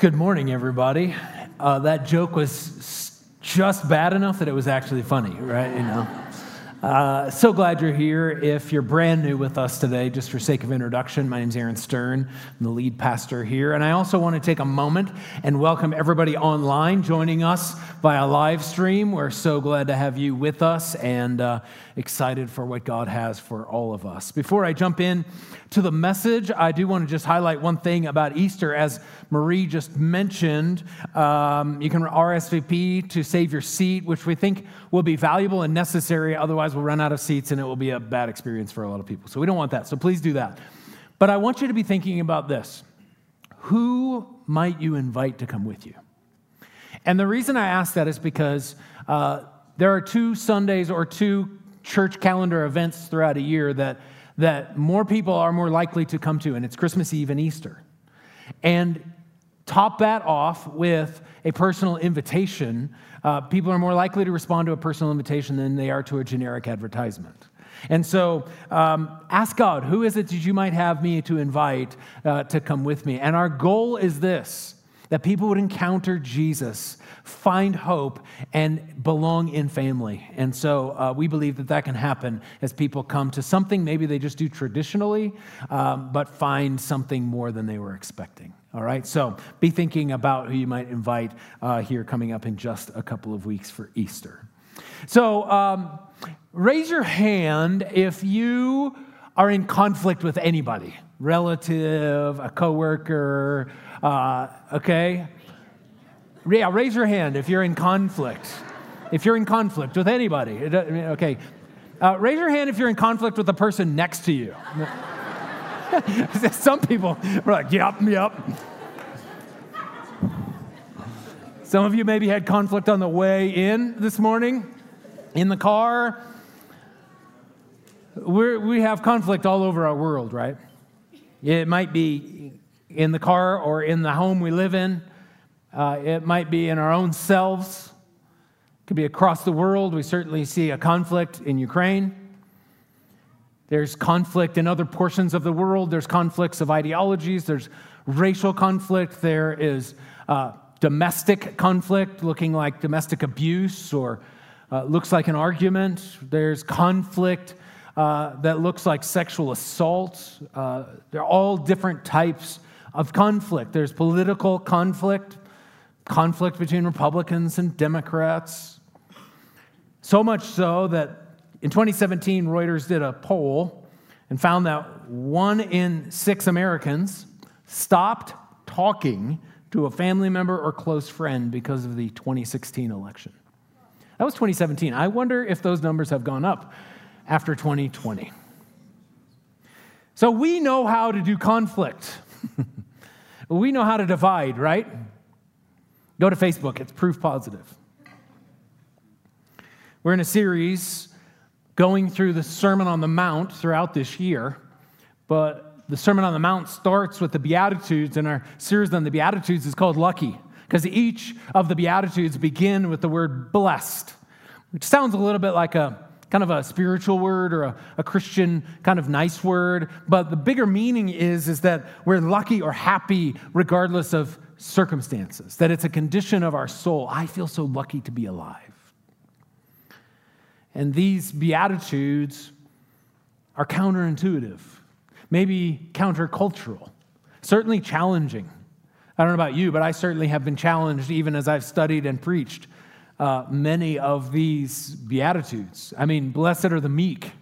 Good morning, everybody. Uh, that joke was just bad enough that it was actually funny, right? You know. Uh, so glad you're here. If you're brand new with us today, just for sake of introduction, my name is Aaron Stern. I'm the lead pastor here. And I also want to take a moment and welcome everybody online joining us via live stream. We're so glad to have you with us and uh, excited for what God has for all of us. Before I jump in to the message, I do want to just highlight one thing about Easter. As Marie just mentioned, um, you can RSVP to save your seat, which we think will be valuable and necessary. Otherwise, we'll run out of seats and it will be a bad experience for a lot of people. So we don't want that. So please do that. But I want you to be thinking about this who might you invite to come with you? And the reason I ask that is because uh, there are two Sundays or two church calendar events throughout a year that, that more people are more likely to come to, and it's Christmas Eve and Easter. And top that off with a personal invitation uh, people are more likely to respond to a personal invitation than they are to a generic advertisement. And so um, ask God, who is it that you might have me to invite uh, to come with me? And our goal is this that people would encounter Jesus, find hope, and belong in family. And so uh, we believe that that can happen as people come to something maybe they just do traditionally, um, but find something more than they were expecting. All right, so be thinking about who you might invite uh, here coming up in just a couple of weeks for Easter. So um, raise your hand if you are in conflict with anybody, relative, a coworker, uh, okay? Yeah, raise your hand if you're in conflict. If you're in conflict with anybody, okay. Uh, raise your hand if you're in conflict with the person next to you. Some people were like, yep, yep. Some of you maybe had conflict on the way in this morning, in the car. We're, we have conflict all over our world, right? It might be in the car or in the home we live in. Uh, it might be in our own selves. It could be across the world. We certainly see a conflict in Ukraine. There's conflict in other portions of the world. There's conflicts of ideologies. There's racial conflict. There is uh, domestic conflict, looking like domestic abuse or uh, looks like an argument. There's conflict uh, that looks like sexual assault. Uh, they're all different types of conflict. There's political conflict, conflict between Republicans and Democrats. So much so that in 2017, Reuters did a poll and found that one in six Americans stopped talking to a family member or close friend because of the 2016 election. That was 2017. I wonder if those numbers have gone up after 2020. So we know how to do conflict. we know how to divide, right? Go to Facebook, it's proof positive. We're in a series going through the Sermon on the Mount throughout this year, but the Sermon on the Mount starts with the Beatitudes, and our series on the Beatitudes is called Lucky, because each of the Beatitudes begin with the word blessed, which sounds a little bit like a kind of a spiritual word or a, a, Christian kind of nice word. But the bigger meaning is, is that we're lucky or happy regardless of circumstances, that it's a condition of our soul. I feel so lucky to be alive. And these Beatitudes are counterintuitive, maybe countercultural, certainly challenging. I don't know about you, but I certainly have been challenged even as I've studied and preached uh, many of these Beatitudes. I mean, blessed are the meek.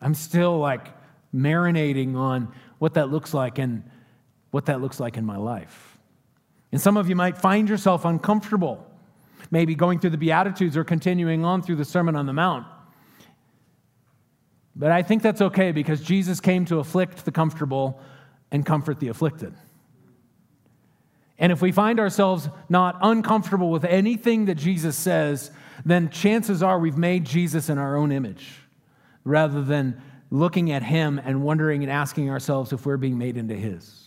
I'm still like marinating on what that looks like and what that looks like in my life. And some of you might find yourself uncomfortable maybe going through the Beatitudes or continuing on through the Sermon on the Mount. But I think that's okay because Jesus came to afflict the comfortable and comfort the afflicted. And if we find ourselves not uncomfortable with anything that Jesus says, then chances are we've made Jesus in our own image rather than looking at him and wondering and asking ourselves if we're being made into his.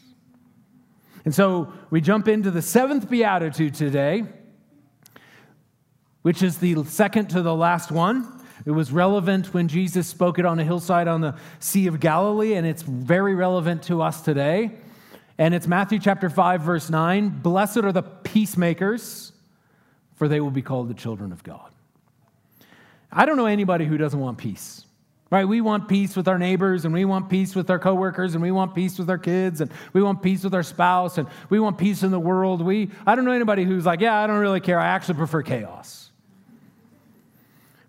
And so we jump into the seventh beatitude today which is the second to the last one. It was relevant when Jesus spoke it on a hillside on the Sea of Galilee, and it's very relevant to us today. And it's Matthew chapter 5, verse 9 Blessed are the peacemakers, for they will be called the children of God. I don't know anybody who doesn't want peace. Right? We want peace with our neighbors and we want peace with our coworkers and we want peace with our kids and we want peace with our spouse and we want peace in the world. We I don't know anybody who's like, "Yeah, I don't really care. I actually prefer chaos."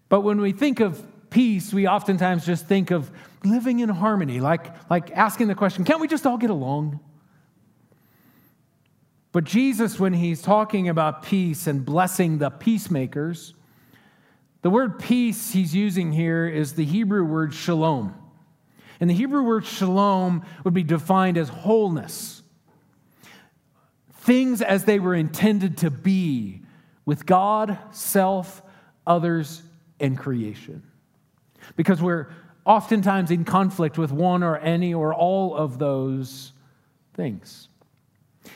But when we think of peace, we oftentimes just think of living in harmony, like, like asking the question, can't we just all get along? But Jesus, when he's talking about peace and blessing the peacemakers, the word peace he's using here is the Hebrew word shalom. And the Hebrew word shalom would be defined as wholeness. Things as they were intended to be with God, self, others, and creation because we're oftentimes in conflict with one or any or all of those things.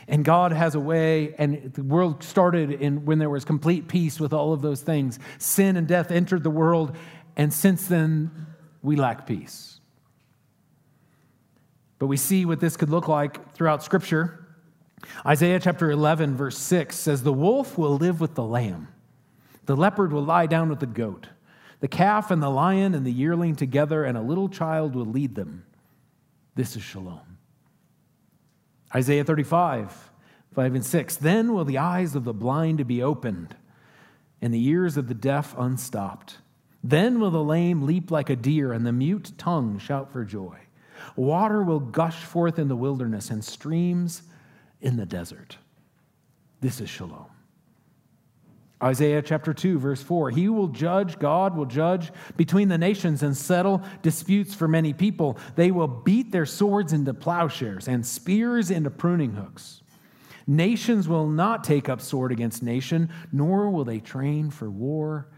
And God has a way, and the world started in, when there was complete peace with all of those things. Sin and death entered the world, and since then, we lack peace. But we see what this could look like throughout Scripture. Isaiah chapter 11, verse 6 says, The wolf will live with the lamb, the leopard will lie down with the goat. The calf and the lion and the yearling together, and a little child will lead them. This is shalom. Isaiah 35, 5 and 6. Then will the eyes of the blind be opened, and the ears of the deaf unstopped. Then will the lame leap like a deer, and the mute tongue shout for joy. Water will gush forth in the wilderness, and streams in the desert. This is shalom. Isaiah chapter 2, verse 4 He will judge, God will judge between the nations and settle disputes for many people. They will beat their swords into plowshares and spears into pruning hooks. Nations will not take up sword against nation, nor will they train for war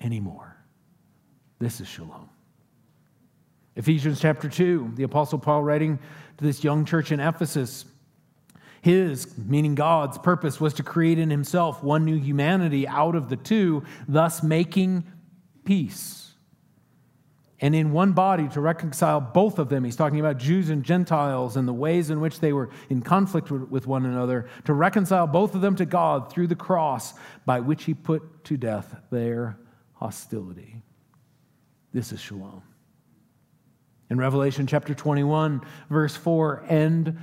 anymore. This is shalom. Ephesians chapter 2, the Apostle Paul writing to this young church in Ephesus his, meaning God's, purpose was to create in himself one new humanity out of the two, thus making peace. And in one body to reconcile both of them. He's talking about Jews and Gentiles and the ways in which they were in conflict with one another, to reconcile both of them to God through the cross by which he put to death their hostility. This is shalom. In Revelation chapter 21, verse 4, end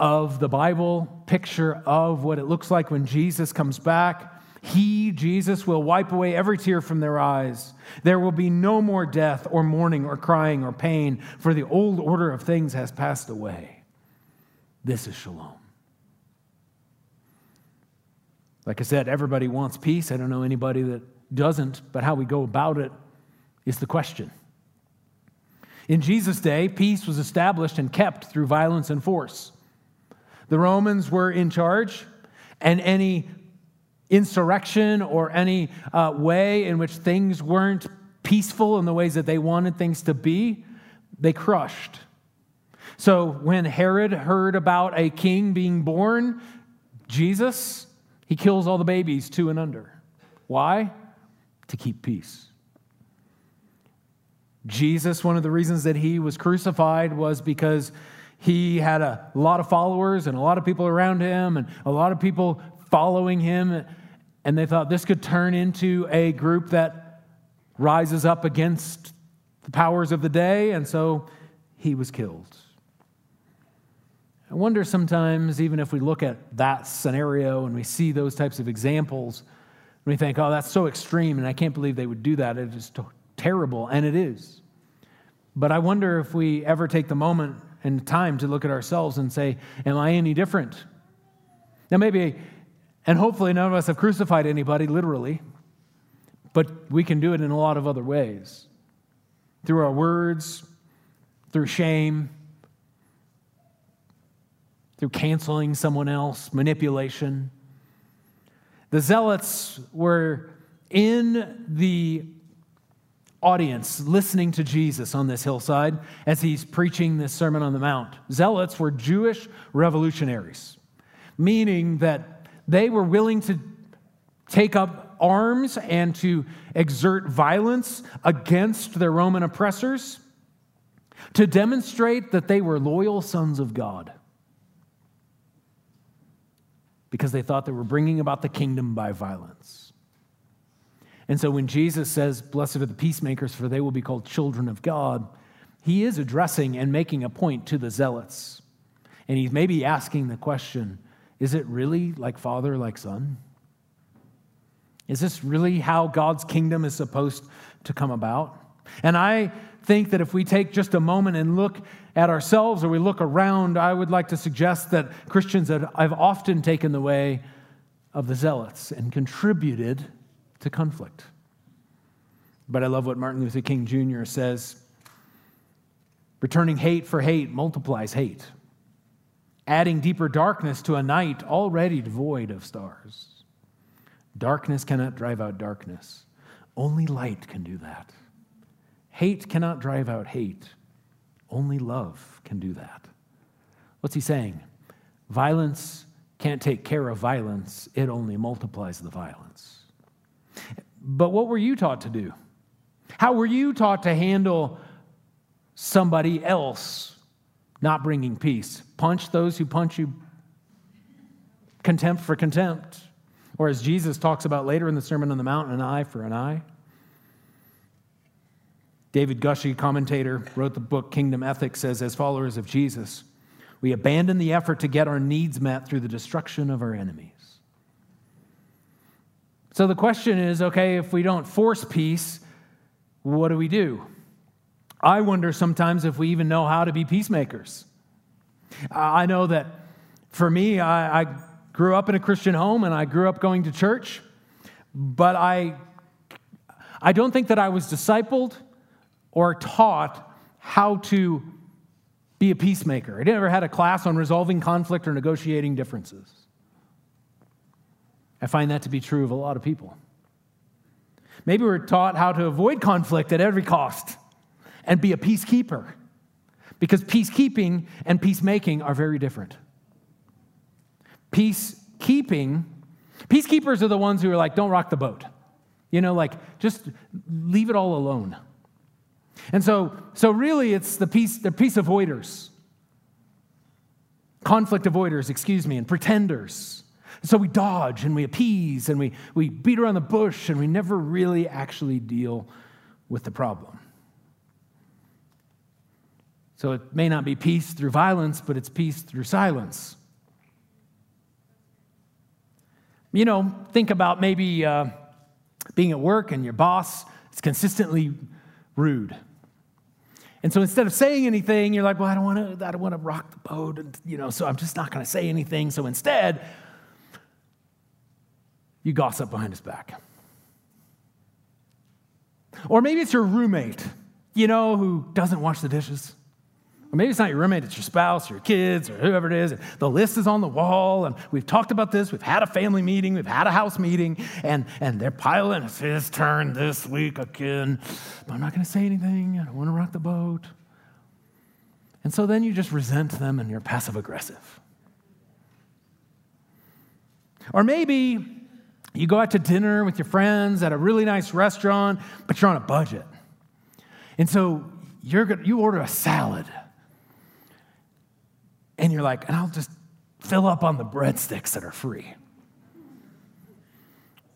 of the Bible picture of what it looks like when Jesus comes back. He, Jesus, will wipe away every tear from their eyes. There will be no more death or mourning or crying or pain, for the old order of things has passed away. This is shalom. Like I said, everybody wants peace. I don't know anybody that doesn't, but how we go about it is the question. In Jesus' day, peace was established and kept through violence and force. The Romans were in charge, and any insurrection or any uh, way in which things weren't peaceful in the ways that they wanted things to be, they crushed. So when Herod heard about a king being born, Jesus, he kills all the babies two and under. Why? To keep peace. Jesus, one of the reasons that he was crucified was because he had a lot of followers and a lot of people around him and a lot of people following him. And they thought this could turn into a group that rises up against the powers of the day. And so he was killed. I wonder sometimes, even if we look at that scenario and we see those types of examples, we think, oh, that's so extreme, and I can't believe they would do that. It is terrible, and it is. But I wonder if we ever take the moment and time to look at ourselves and say, Am I any different? Now, maybe, and hopefully, none of us have crucified anybody literally, but we can do it in a lot of other ways through our words, through shame, through canceling someone else, manipulation. The zealots were in the audience listening to Jesus on this hillside as he's preaching this Sermon on the Mount. Zealots were Jewish revolutionaries, meaning that they were willing to take up arms and to exert violence against their Roman oppressors to demonstrate that they were loyal sons of God. because they thought they were bringing about the kingdom by violence. And so when Jesus says, Blessed are the peacemakers, for they will be called children of God, he is addressing and making a point to the zealots. And he's maybe asking the question is it really like father, like son? Is this really how God's kingdom is supposed to come about? And I think that if we take just a moment and look at ourselves or we look around, I would like to suggest that Christians have often taken the way of the zealots and contributed to conflict. But I love what Martin Luther King Jr. says returning hate for hate multiplies hate, adding deeper darkness to a night already devoid of stars. Darkness cannot drive out darkness, only light can do that. Hate cannot drive out hate. Only love can do that. What's he saying? Violence can't take care of violence, it only multiplies the violence. But what were you taught to do? How were you taught to handle somebody else not bringing peace? Punch those who punch you, contempt for contempt. Or as Jesus talks about later in the Sermon on the Mount, an eye for an eye. David Gushee, commentator, wrote the book Kingdom Ethics, says, as followers of Jesus, we abandon the effort to get our needs met through the destruction of our enemies. So the question is okay, if we don't force peace, what do we do? I wonder sometimes if we even know how to be peacemakers. I know that for me, I, I grew up in a Christian home and I grew up going to church, but I, I don't think that I was discipled or taught how to be a peacemaker. I never had a class on resolving conflict or negotiating differences. I find that to be true of a lot of people. Maybe we're taught how to avoid conflict at every cost and be a peacekeeper because peacekeeping and peacemaking are very different. Peacekeeping, peacekeepers are the ones who are like, don't rock the boat. You know, like, just leave it all alone. And so, so really, it's the peace, the peace avoiders, conflict avoiders, excuse me, and pretenders. So we dodge and we appease and we, we beat around the bush and we never really actually deal with the problem. So it may not be peace through violence, but it's peace through silence. You know, think about maybe uh, being at work and your boss is consistently rude. And so instead of saying anything, you're like, well, I don't want to, I don't want to rock the boat, and you know, so I'm just not going to say anything. So instead, you gossip behind his back. Or maybe it's your roommate, you know, who doesn't wash the dishes. Or maybe it's not your roommate, it's your spouse or your kids or whoever it is. The list is on the wall, and we've talked about this. We've had a family meeting, we've had a house meeting, and, and they're piling. It's his turn this week again. But I'm not going to say anything. I don't want to rock the boat. And so then you just resent them and you're passive aggressive. Or maybe you go out to dinner with your friends at a really nice restaurant, but you're on a budget. And so you're, you order a salad and you're like, and I'll just fill up on the breadsticks that are free.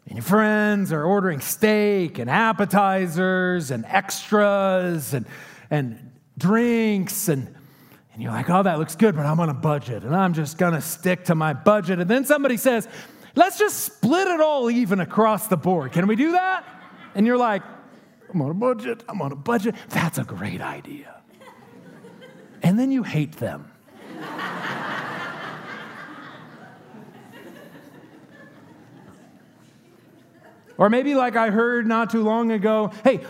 And your friends are ordering steak and appetizers and extras and, and drinks. And, and you're like, oh, that looks good, but I'm on a budget and I'm just going to stick to my budget. And then somebody says, let's just split it all even across the board. Can we do that? And you're like, I'm on a budget. I'm on a budget. That's a great idea. And then you hate them. Or maybe, like I heard not too long ago, hey,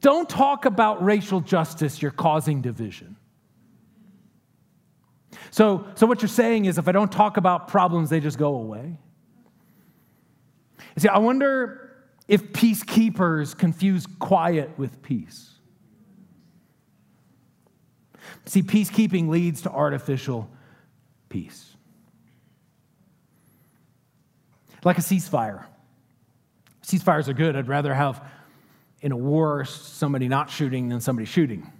don't talk about racial justice, you're causing division. So, so what you're saying is if I don't talk about problems, they just go away. See, I wonder if peacekeepers confuse quiet with peace. See, peacekeeping leads to artificial peace. Like a ceasefire. Ceasefires are good. I'd rather have in a war somebody not shooting than somebody shooting.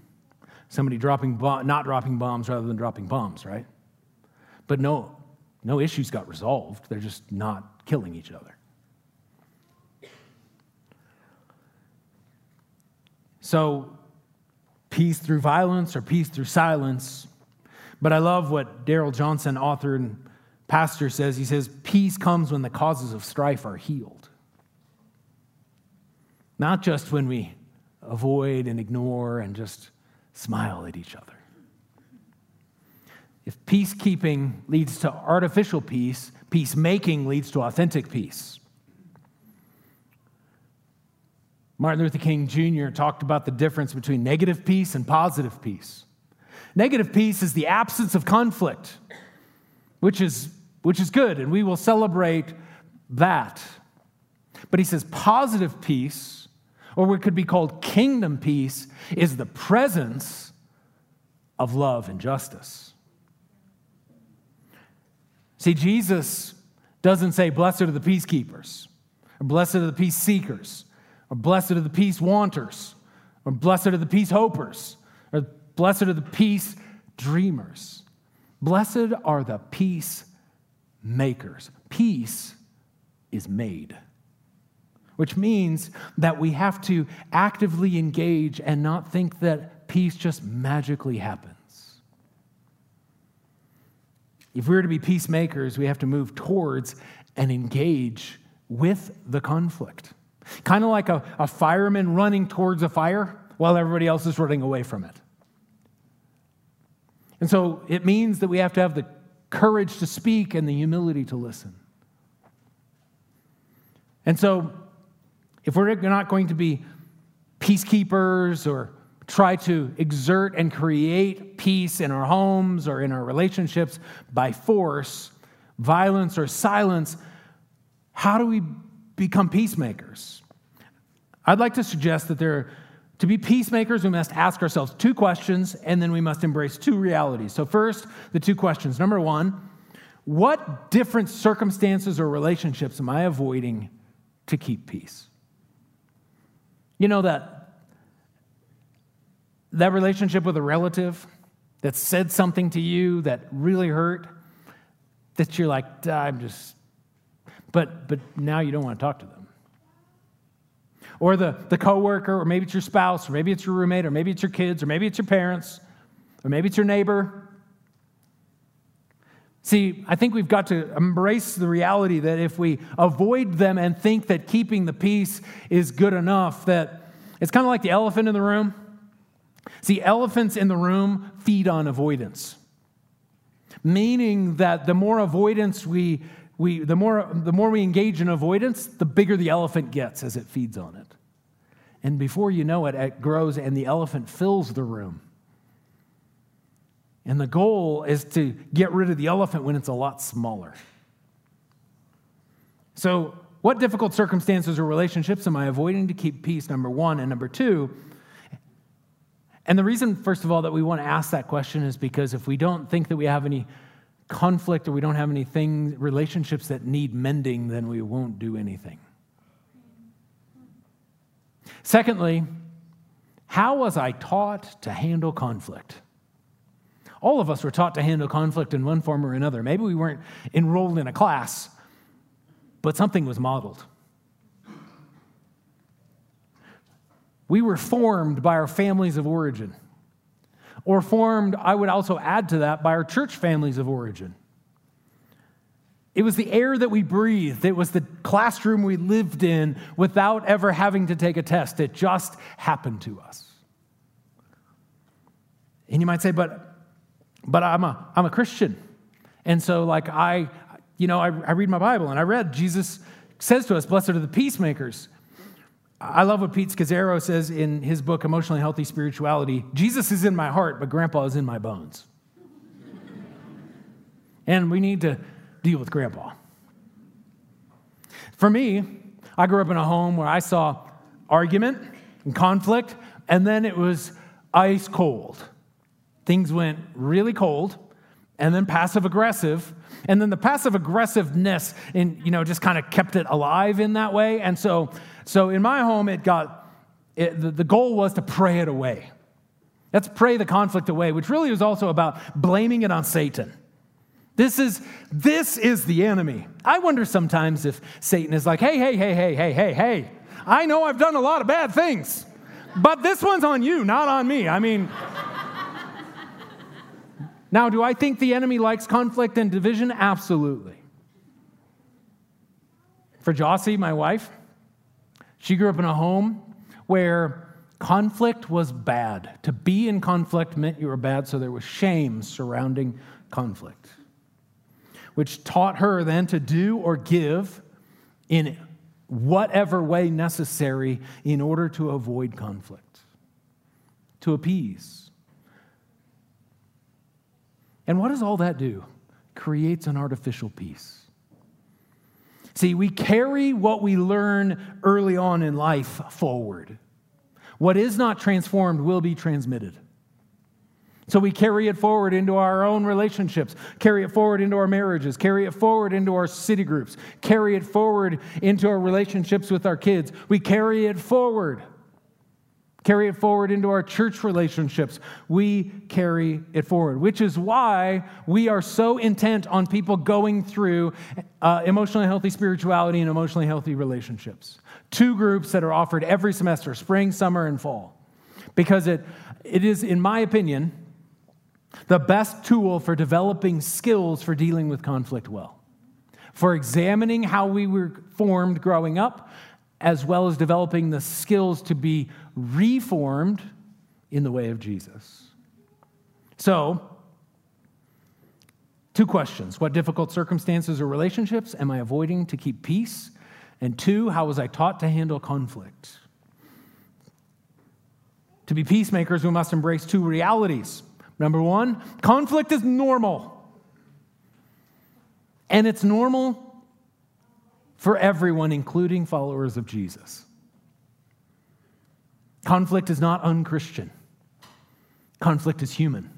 Somebody dropping not dropping bombs rather than dropping bombs, right? But no, no issues got resolved. They're just not killing each other. So, peace through violence or peace through silence. But I love what Daryl Johnson, author and pastor, says. He says, Peace comes when the causes of strife are healed. Not just when we avoid and ignore and just smile at each other. If peacekeeping leads to artificial peace, peacemaking leads to authentic peace. Martin Luther King Jr. talked about the difference between negative peace and positive peace. Negative peace is the absence of conflict, which is, which is good, and we will celebrate that. But he says positive peace, or what could be called kingdom peace, is the presence of love and justice. See, Jesus doesn't say, Blessed are the peacekeepers, or blessed are the peace seekers, or blessed are the peace wanters, or blessed are the peace hopers, or blessed are the peace dreamers. Blessed are the peace makers. Peace is made, which means that we have to actively engage and not think that peace just magically happens. If we're to be peacemakers, we have to move towards and engage with the conflict. Kind of like a, a fireman running towards a fire while everybody else is running away from it. And so it means that we have to have the courage to speak and the humility to listen. And so, if we're not going to be peacekeepers or try to exert and create peace in our homes or in our relationships by force, violence, or silence, how do we become peacemakers? I'd like to suggest that there, to be peacemakers, we must ask ourselves two questions and then we must embrace two realities. So, first, the two questions. Number one, what different circumstances or relationships am I avoiding to keep peace? You know that that relationship with a relative that said something to you that really hurt, that you're like, I'm just, but but now you don't want to talk to them or the, the coworker, or maybe it's your spouse, or maybe it's your roommate, or maybe it's your kids, or maybe it's your parents, or maybe it's your neighbor. See, I think we've got to embrace the reality that if we avoid them and think that keeping the peace is good enough, that it's kind of like the elephant in the room. See, elephants in the room feed on avoidance, meaning that the more avoidance we we, the, more, the more we engage in avoidance, the bigger the elephant gets as it feeds on it. And before you know it, it grows and the elephant fills the room. And the goal is to get rid of the elephant when it's a lot smaller. So, what difficult circumstances or relationships am I avoiding to keep peace? Number one. And number two, and the reason, first of all, that we want to ask that question is because if we don't think that we have any conflict or we don't have any things, relationships that need mending, then we won't do anything. Secondly, how was I taught to handle conflict? All of us were taught to handle conflict in one form or another. Maybe we weren't enrolled in a class, but something was modeled. We were formed by our families of origin or formed, I would also add to that, by our church families of origin. It was the air that we breathed. It was the classroom we lived in without ever having to take a test. It just happened to us. And you might say, but, but I'm, a, I'm a Christian. And so, like, I, you know, I, I read my Bible and I read Jesus says to us, Blessed are the peacemakers. I love what Pete Scazzero says in his book, Emotionally Healthy Spirituality Jesus is in my heart, but grandpa is in my bones. and we need to deal with grandpa. For me, I grew up in a home where I saw argument and conflict, and then it was ice cold. Things went really cold, and then passive aggressive, and then the passive aggressiveness, and you know, just kind of kept it alive in that way. And so so in my home, it got, it, the, the goal was to pray it away. Let's pray the conflict away, which really was also about blaming it on Satan. This is, this is the enemy. I wonder sometimes if Satan is like, hey, hey, hey, hey, hey, hey, hey, I know I've done a lot of bad things, but this one's on you, not on me. I mean, now, do I think the enemy likes conflict and division? Absolutely. For Jossie, my wife, she grew up in a home where conflict was bad. To be in conflict meant you were bad, so there was shame surrounding conflict, which taught her then to do or give in whatever way necessary in order to avoid conflict, to appease. And what does all that do? Creates an artificial peace. See, we carry what we learn early on in life forward. What is not transformed will be transmitted. So we carry it forward into our own relationships, carry it forward into our marriages, carry it forward into our city groups, carry it forward into our relationships with our kids. We carry it forward. Carry it forward into our church relationships. We carry it forward, which is why we are so intent on people going through uh, emotionally healthy spirituality and emotionally healthy relationships. Two groups that are offered every semester spring, summer, and fall. Because it, it is, in my opinion, the best tool for developing skills for dealing with conflict well, for examining how we were formed growing up, as well as developing the skills to be reformed in the way of Jesus. So, two questions What difficult circumstances or relationships am I avoiding to keep peace? And two, how was I taught to handle conflict? To be peacemakers, we must embrace two realities. Number one, conflict is normal. And it's normal for everyone, including followers of Jesus. Conflict is not unchristian, conflict is human.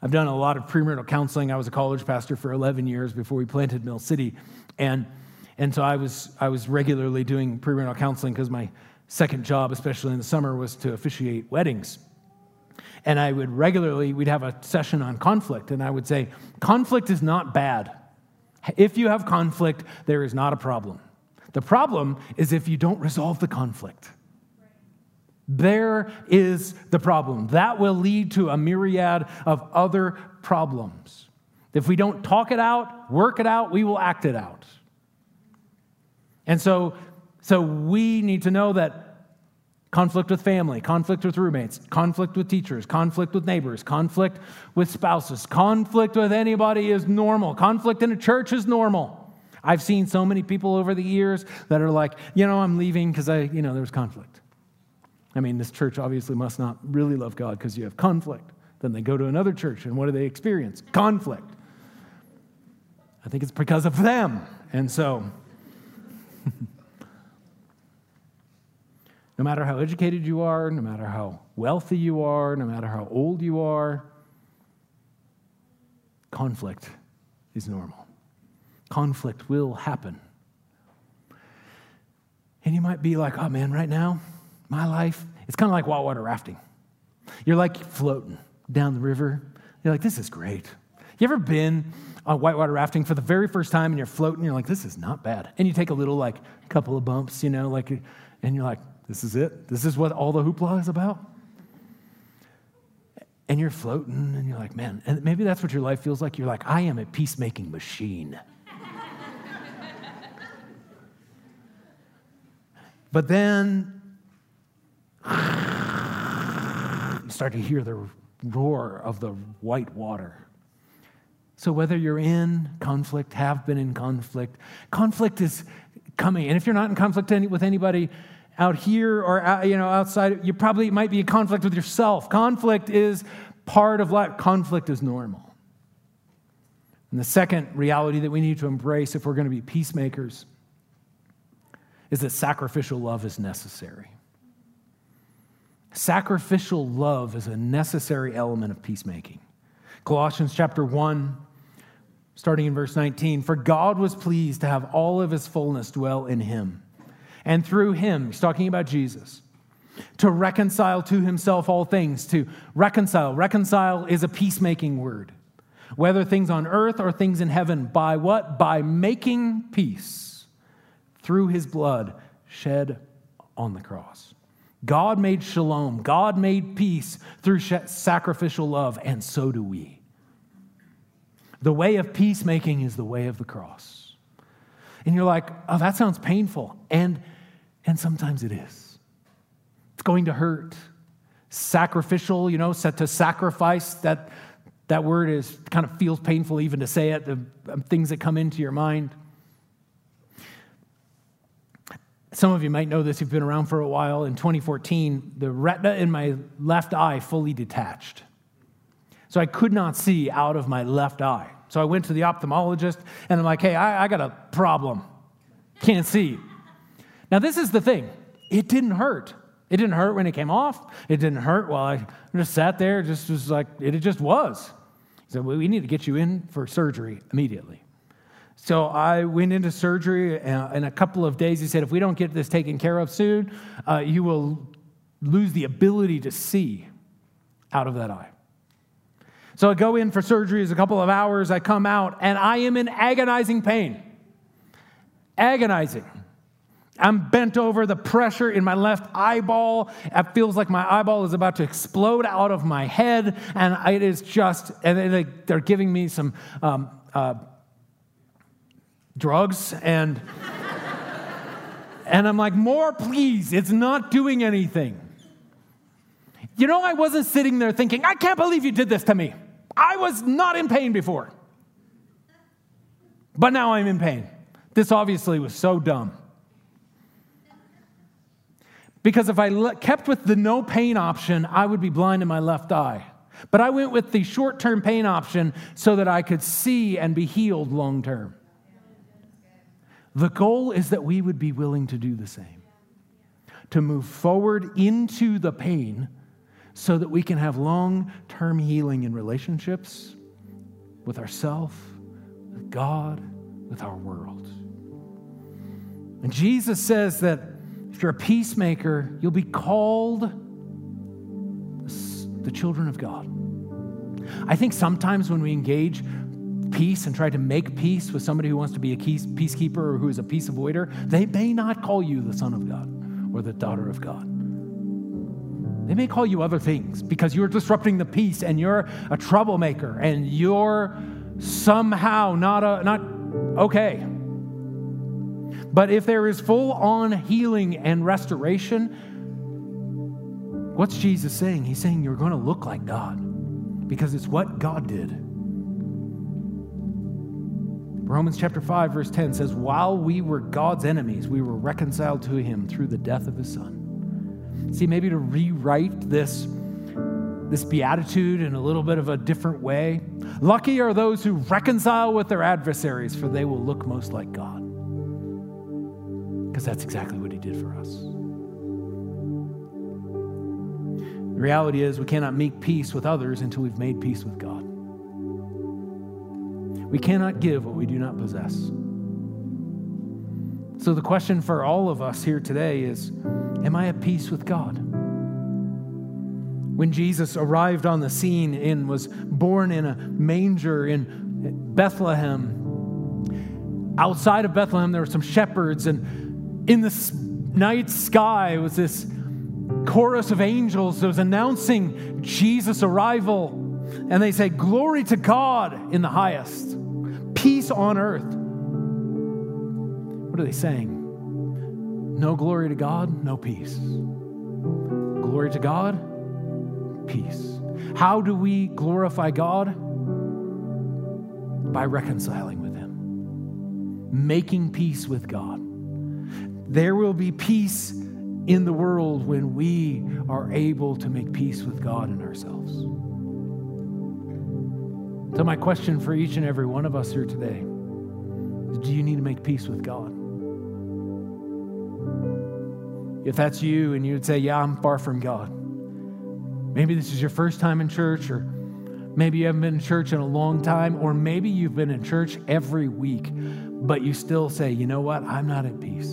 I've done a lot of premarital counseling. I was a college pastor for 11 years before we planted Mill City. And, and so I was, I was regularly doing premarital counseling because my second job, especially in the summer, was to officiate weddings. And I would regularly, we'd have a session on conflict, and I would say, conflict is not bad. If you have conflict, there is not a problem. The problem is if you don't resolve the conflict. There is the problem. That will lead to a myriad of other problems. If we don't talk it out, work it out, we will act it out. And so, so we need to know that conflict with family, conflict with roommates, conflict with teachers, conflict with neighbors, conflict with spouses, conflict with anybody is normal. Conflict in a church is normal. I've seen so many people over the years that are like, you know, I'm leaving because I, you know, there's conflict. I mean, this church obviously must not really love God because you have conflict. Then they go to another church, and what do they experience? Conflict. I think it's because of them. And so, No matter how educated you are, no matter how wealthy you are, no matter how old you are, conflict is normal. Conflict will happen. And you might be like, oh man, right now, my life, it's kind of like whitewater rafting. You're like floating down the river. You're like, this is great. You ever been on whitewater rafting for the very first time and you're floating? You're like, this is not bad. And you take a little, like, couple of bumps, you know, like, and you're like, this is it. This is what all the hoopla is about. And you're floating and you're like, man, and maybe that's what your life feels like. You're like, I am a peacemaking machine. But then start to hear the roar of the white water. So, whether you're in conflict, have been in conflict, conflict is coming. And if you're not in conflict with anybody, out here or out, you know outside you probably might be in conflict with yourself conflict is part of life conflict is normal and the second reality that we need to embrace if we're going to be peacemakers is that sacrificial love is necessary sacrificial love is a necessary element of peacemaking colossians chapter 1 starting in verse 19 for god was pleased to have all of his fullness dwell in him and through him, he's talking about Jesus, to reconcile to himself all things, to reconcile. Reconcile is a peacemaking word, whether things on earth or things in heaven. By what? By making peace through his blood shed on the cross. God made shalom, God made peace through sacrificial love, and so do we. The way of peacemaking is the way of the cross. And you're like, oh, that sounds painful. And, and sometimes it is. It's going to hurt. Sacrificial, you know, set to sacrifice, that, that word is kind of feels painful even to say it, the um, things that come into your mind. Some of you might know this, you've been around for a while. In 2014, the retina in my left eye fully detached. So I could not see out of my left eye. So I went to the ophthalmologist and I'm like, hey, I, I got a problem. Can't see. Now, this is the thing it didn't hurt. It didn't hurt when it came off. It didn't hurt while I just sat there. Just was like, it just was. He said, well, we need to get you in for surgery immediately. So I went into surgery and in a couple of days. He said, if we don't get this taken care of soon, uh, you will lose the ability to see out of that eye. So I go in for surgery. It's a couple of hours. I come out, and I am in agonizing pain. Agonizing. I'm bent over, the pressure in my left eyeball. It feels like my eyeball is about to explode out of my head. And it is just, and they're giving me some um, uh, drugs. And, and I'm like, more, please. It's not doing anything. You know, I wasn't sitting there thinking, I can't believe you did this to me. I was not in pain before. But now I'm in pain. This obviously was so dumb. Because if I kept with the no pain option, I would be blind in my left eye. But I went with the short term pain option so that I could see and be healed long term. The goal is that we would be willing to do the same, to move forward into the pain so that we can have long term healing in relationships with ourselves, with God, with our world. And Jesus says that if you're a peacemaker, you'll be called the children of God. I think sometimes when we engage peace and try to make peace with somebody who wants to be a peacekeeper or who is a peace avoider, they may not call you the son of God or the daughter of God. They may call you other things because you're disrupting the peace and you're a troublemaker and you're somehow not a, not okay. But if there is full on healing and restoration, what's Jesus saying? He's saying you're going to look like God because it's what God did. Romans chapter 5, verse 10 says, While we were God's enemies, we were reconciled to him through the death of his son. See, maybe to rewrite this, this beatitude in a little bit of a different way. Lucky are those who reconcile with their adversaries, for they will look most like God because that's exactly what he did for us. The reality is, we cannot make peace with others until we've made peace with God. We cannot give what we do not possess. So, the question for all of us here today is Am I at peace with God? When Jesus arrived on the scene and was born in a manger in Bethlehem, outside of Bethlehem, there were some shepherds, and in the night sky was this chorus of angels that was announcing Jesus' arrival. And they say, Glory to God in the highest, peace on earth. What are they saying? No glory to God, no peace. Glory to God, peace. How do we glorify God? By reconciling with Him, making peace with God. There will be peace in the world when we are able to make peace with God and ourselves. So, my question for each and every one of us here today is do you need to make peace with God? If that's you and you would say, Yeah, I'm far from God, maybe this is your first time in church, or maybe you haven't been in church in a long time, or maybe you've been in church every week, but you still say, You know what? I'm not at peace.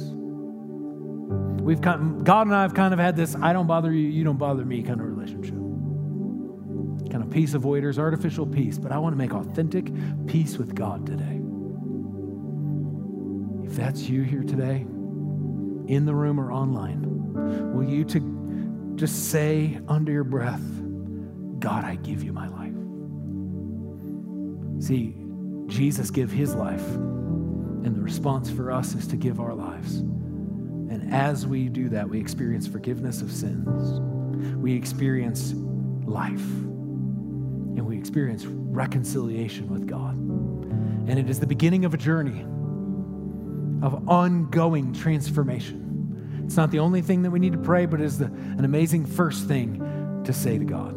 we've God and I have kind of had this I don't bother you, you don't bother me kind of relationship. Kind of peace avoiders, artificial peace, but I want to make authentic peace with God today. If that's you here today, in the room or online, will you to just say under your breath, God, I give you my life? See, Jesus gave his life, and the response for us is to give our lives. And as we do that, we experience forgiveness of sins. We experience life. And we experience reconciliation with God. And it is the beginning of a journey of ongoing transformation. It's not the only thing that we need to pray, but it is the, an amazing first thing to say to God.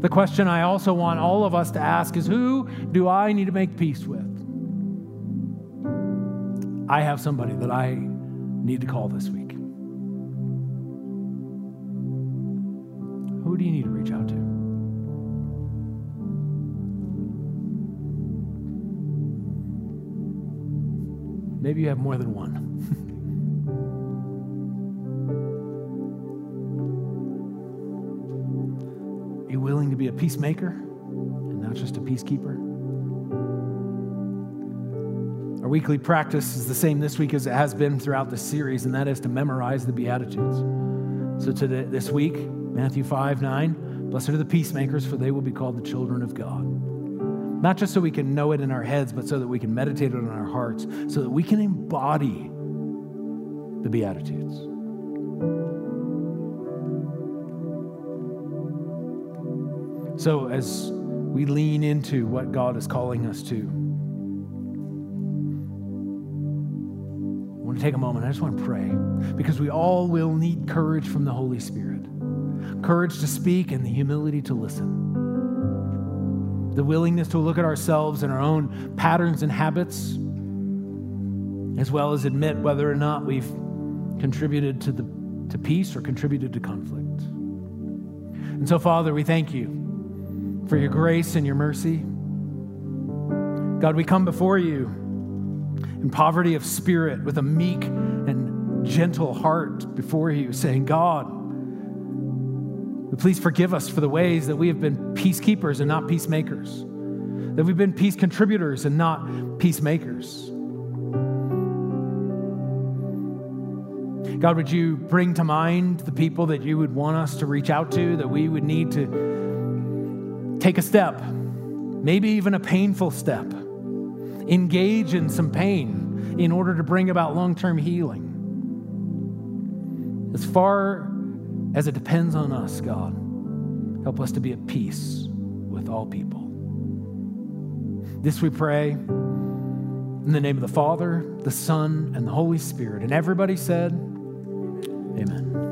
The question I also want all of us to ask is who do I need to make peace with? I have somebody that I need to call this week. Who do you need to reach out to? Maybe you have more than one. Are you willing to be a peacemaker and not just a peacekeeper? Our weekly practice is the same this week as it has been throughout the series, and that is to memorize the Beatitudes. So today, this week, Matthew 5 9, blessed are the peacemakers, for they will be called the children of God. Not just so we can know it in our heads, but so that we can meditate it in our hearts, so that we can embody the Beatitudes. So, as we lean into what God is calling us to, I want to take a moment. I just want to pray because we all will need courage from the Holy Spirit courage to speak and the humility to listen. The willingness to look at ourselves and our own patterns and habits, as well as admit whether or not we've contributed to, the, to peace or contributed to conflict. And so, Father, we thank you for your grace and your mercy. God, we come before you in poverty of spirit with a meek and gentle heart before you, saying, God, please forgive us for the ways that we have been peacekeepers and not peacemakers, that we've been peace contributors and not peacemakers. God, would you bring to mind the people that you would want us to reach out to, that we would need to take a step, maybe even a painful step? engage in some pain in order to bring about long term healing. As far as it depends on us, God, help us to be at peace with all people. This we pray in the name of the Father, the Son, and the Holy Spirit. And everybody said, Amen.